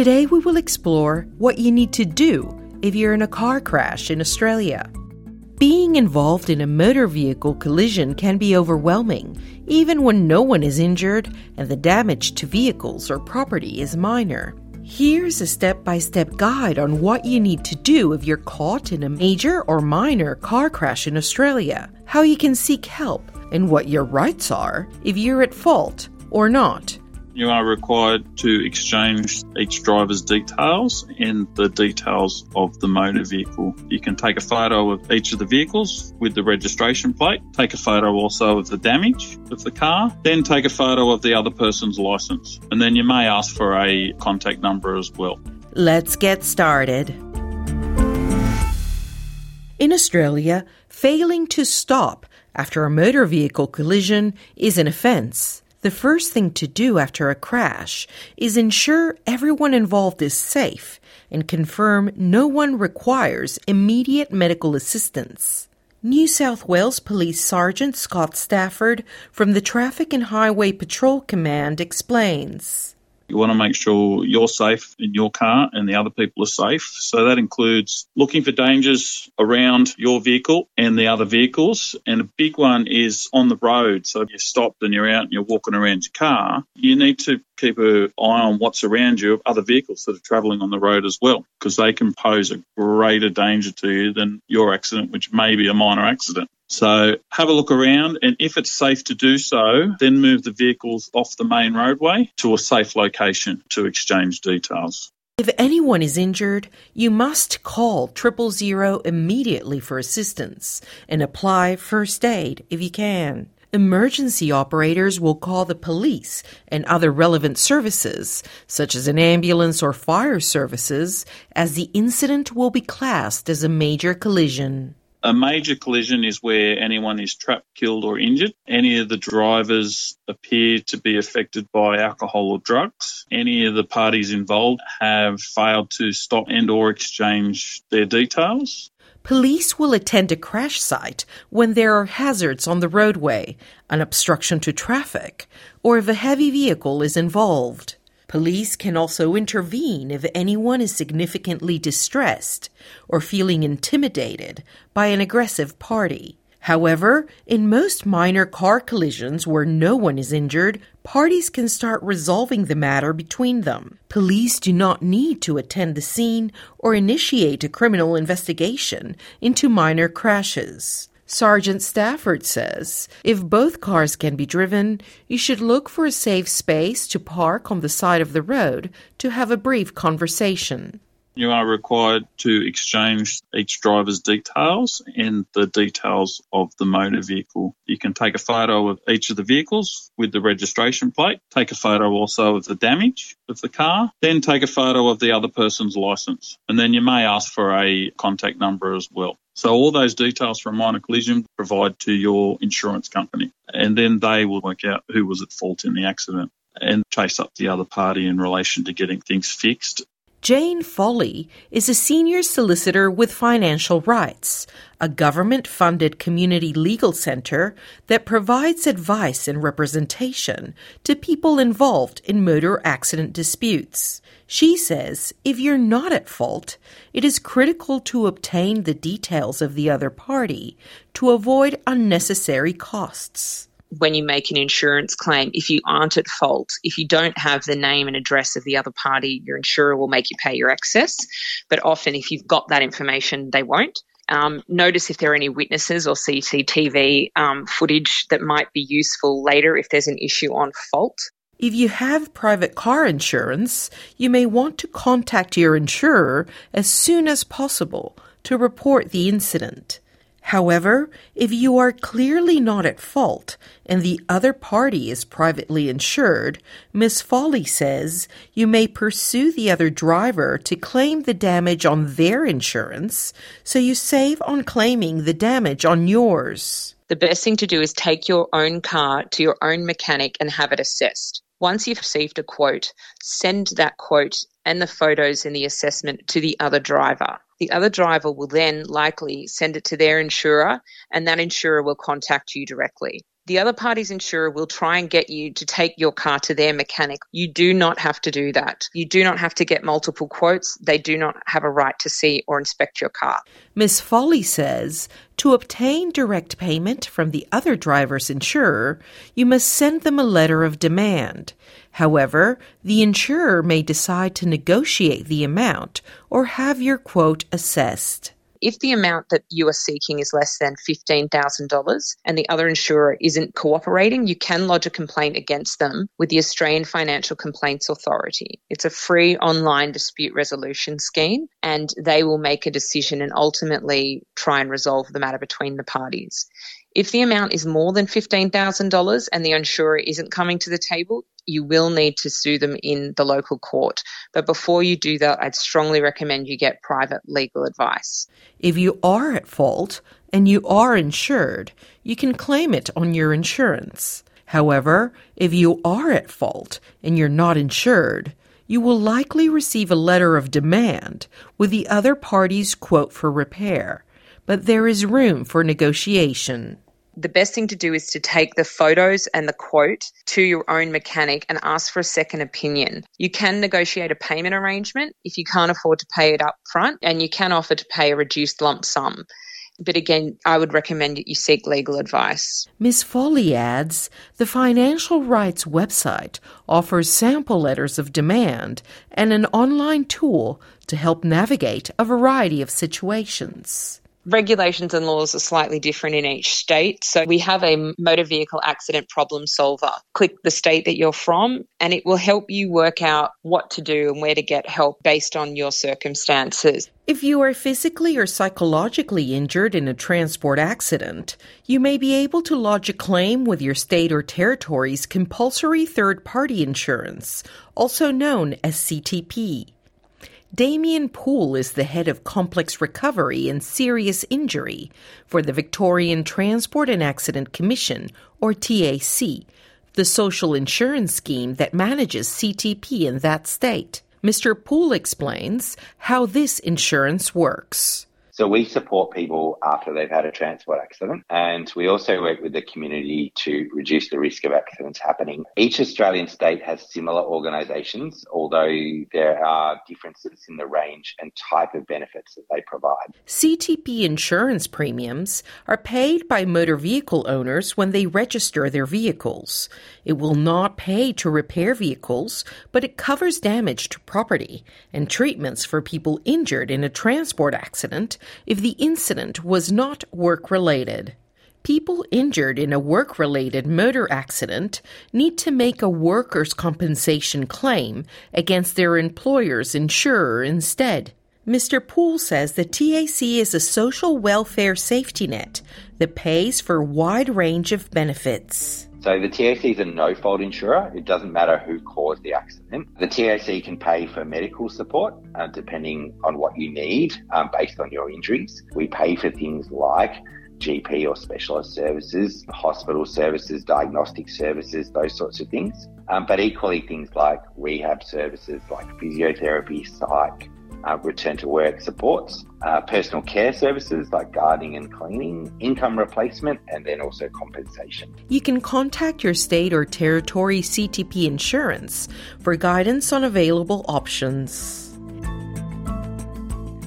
Today, we will explore what you need to do if you're in a car crash in Australia. Being involved in a motor vehicle collision can be overwhelming, even when no one is injured and the damage to vehicles or property is minor. Here's a step by step guide on what you need to do if you're caught in a major or minor car crash in Australia, how you can seek help, and what your rights are if you're at fault or not. You are required to exchange each driver's details and the details of the motor vehicle. You can take a photo of each of the vehicles with the registration plate, take a photo also of the damage of the car, then take a photo of the other person's license. And then you may ask for a contact number as well. Let's get started. In Australia, failing to stop after a motor vehicle collision is an offence. The first thing to do after a crash is ensure everyone involved is safe and confirm no one requires immediate medical assistance. New South Wales Police Sergeant Scott Stafford from the Traffic and Highway Patrol Command explains. You want to make sure you're safe in your car and the other people are safe. So that includes looking for dangers around your vehicle and the other vehicles. And a big one is on the road. So if you're stopped and you're out and you're walking around your car, you need to keep an eye on what's around you of other vehicles that are travelling on the road as well, because they can pose a greater danger to you than your accident, which may be a minor accident. So have a look around, and if it's safe to do so, then move the vehicles off the main roadway to a safe location to exchange details. If anyone is injured, you must call triple zero immediately for assistance and apply first aid if you can. Emergency operators will call the police and other relevant services, such as an ambulance or fire services, as the incident will be classed as a major collision. A major collision is where anyone is trapped, killed, or injured. Any of the drivers appear to be affected by alcohol or drugs. Any of the parties involved have failed to stop and or exchange their details. Police will attend a crash site when there are hazards on the roadway, an obstruction to traffic, or if a heavy vehicle is involved. Police can also intervene if anyone is significantly distressed or feeling intimidated by an aggressive party. However, in most minor car collisions where no one is injured, parties can start resolving the matter between them. Police do not need to attend the scene or initiate a criminal investigation into minor crashes. Sergeant Stafford says if both cars can be driven, you should look for a safe space to park on the side of the road to have a brief conversation. You are required to exchange each driver's details and the details of the motor vehicle. You can take a photo of each of the vehicles with the registration plate, take a photo also of the damage of the car, then take a photo of the other person's license. And then you may ask for a contact number as well. So all those details from minor collision provide to your insurance company and then they will work out who was at fault in the accident and chase up the other party in relation to getting things fixed. Jane Foley is a senior solicitor with Financial Rights, a government funded community legal center that provides advice and representation to people involved in motor accident disputes. She says if you're not at fault, it is critical to obtain the details of the other party to avoid unnecessary costs when you make an insurance claim, if you aren't at fault, if you don't have the name and address of the other party, your insurer will make you pay your excess. But often, if you've got that information, they won't. Um, notice if there are any witnesses or CCTV um, footage that might be useful later if there's an issue on fault. If you have private car insurance, you may want to contact your insurer as soon as possible to report the incident. However, if you are clearly not at fault and the other party is privately insured, Ms. Foley says you may pursue the other driver to claim the damage on their insurance so you save on claiming the damage on yours. The best thing to do is take your own car to your own mechanic and have it assessed. Once you've received a quote, send that quote and the photos in the assessment to the other driver. The other driver will then likely send it to their insurer, and that insurer will contact you directly. The other party's insurer will try and get you to take your car to their mechanic. You do not have to do that. You do not have to get multiple quotes. They do not have a right to see or inspect your car. Ms. Foley says to obtain direct payment from the other driver's insurer, you must send them a letter of demand. However, the insurer may decide to negotiate the amount or have your quote assessed. If the amount that you are seeking is less than $15,000 and the other insurer isn't cooperating, you can lodge a complaint against them with the Australian Financial Complaints Authority. It's a free online dispute resolution scheme and they will make a decision and ultimately try and resolve the matter between the parties. If the amount is more than $15,000 and the insurer isn't coming to the table, you will need to sue them in the local court. But before you do that, I'd strongly recommend you get private legal advice. If you are at fault and you are insured, you can claim it on your insurance. However, if you are at fault and you're not insured, you will likely receive a letter of demand with the other party's quote for repair, but there is room for negotiation the best thing to do is to take the photos and the quote to your own mechanic and ask for a second opinion. You can negotiate a payment arrangement if you can't afford to pay it up front, and you can offer to pay a reduced lump sum. But again, I would recommend that you seek legal advice. Ms. Foley adds the Financial Rights website offers sample letters of demand and an online tool to help navigate a variety of situations regulations and laws are slightly different in each state. So we have a motor vehicle accident problem solver. Click the state that you're from and it will help you work out what to do and where to get help based on your circumstances. If you are physically or psychologically injured in a transport accident, you may be able to lodge a claim with your state or territory's compulsory third party insurance, also known as CTP. Damien Poole is the head of complex recovery and serious injury for the Victorian Transport and Accident Commission, or TAC, the social insurance scheme that manages CTP in that state. Mr. Poole explains how this insurance works. So we support people after they've had a transport accident and we also work with the community to reduce the risk of accidents happening. Each Australian state has similar organisations, although there are differences in the range and type of benefits that they provide. CTP insurance premiums are paid by motor vehicle owners when they register their vehicles. It will not pay to repair vehicles, but it covers damage to property and treatments for people injured in a transport accident if the incident was not work related. People injured in a work related motor accident need to make a workers' compensation claim against their employer's insurer instead. Mr. Poole says the TAC is a social welfare safety net that pays for a wide range of benefits. So the TAC is a no fault insurer. It doesn't matter who caused the accident. The TAC can pay for medical support uh, depending on what you need um, based on your injuries. We pay for things like GP or specialist services, hospital services, diagnostic services, those sorts of things. Um, but equally, things like rehab services, like physiotherapy, psych, uh, return to work supports, uh, personal care services like gardening and cleaning, income replacement, and then also compensation. You can contact your state or territory CTP insurance for guidance on available options.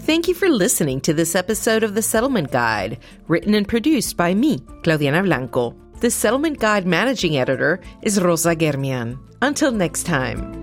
Thank you for listening to this episode of The Settlement Guide, written and produced by me, Claudianna Blanco. The Settlement Guide managing editor is Rosa Germian. Until next time.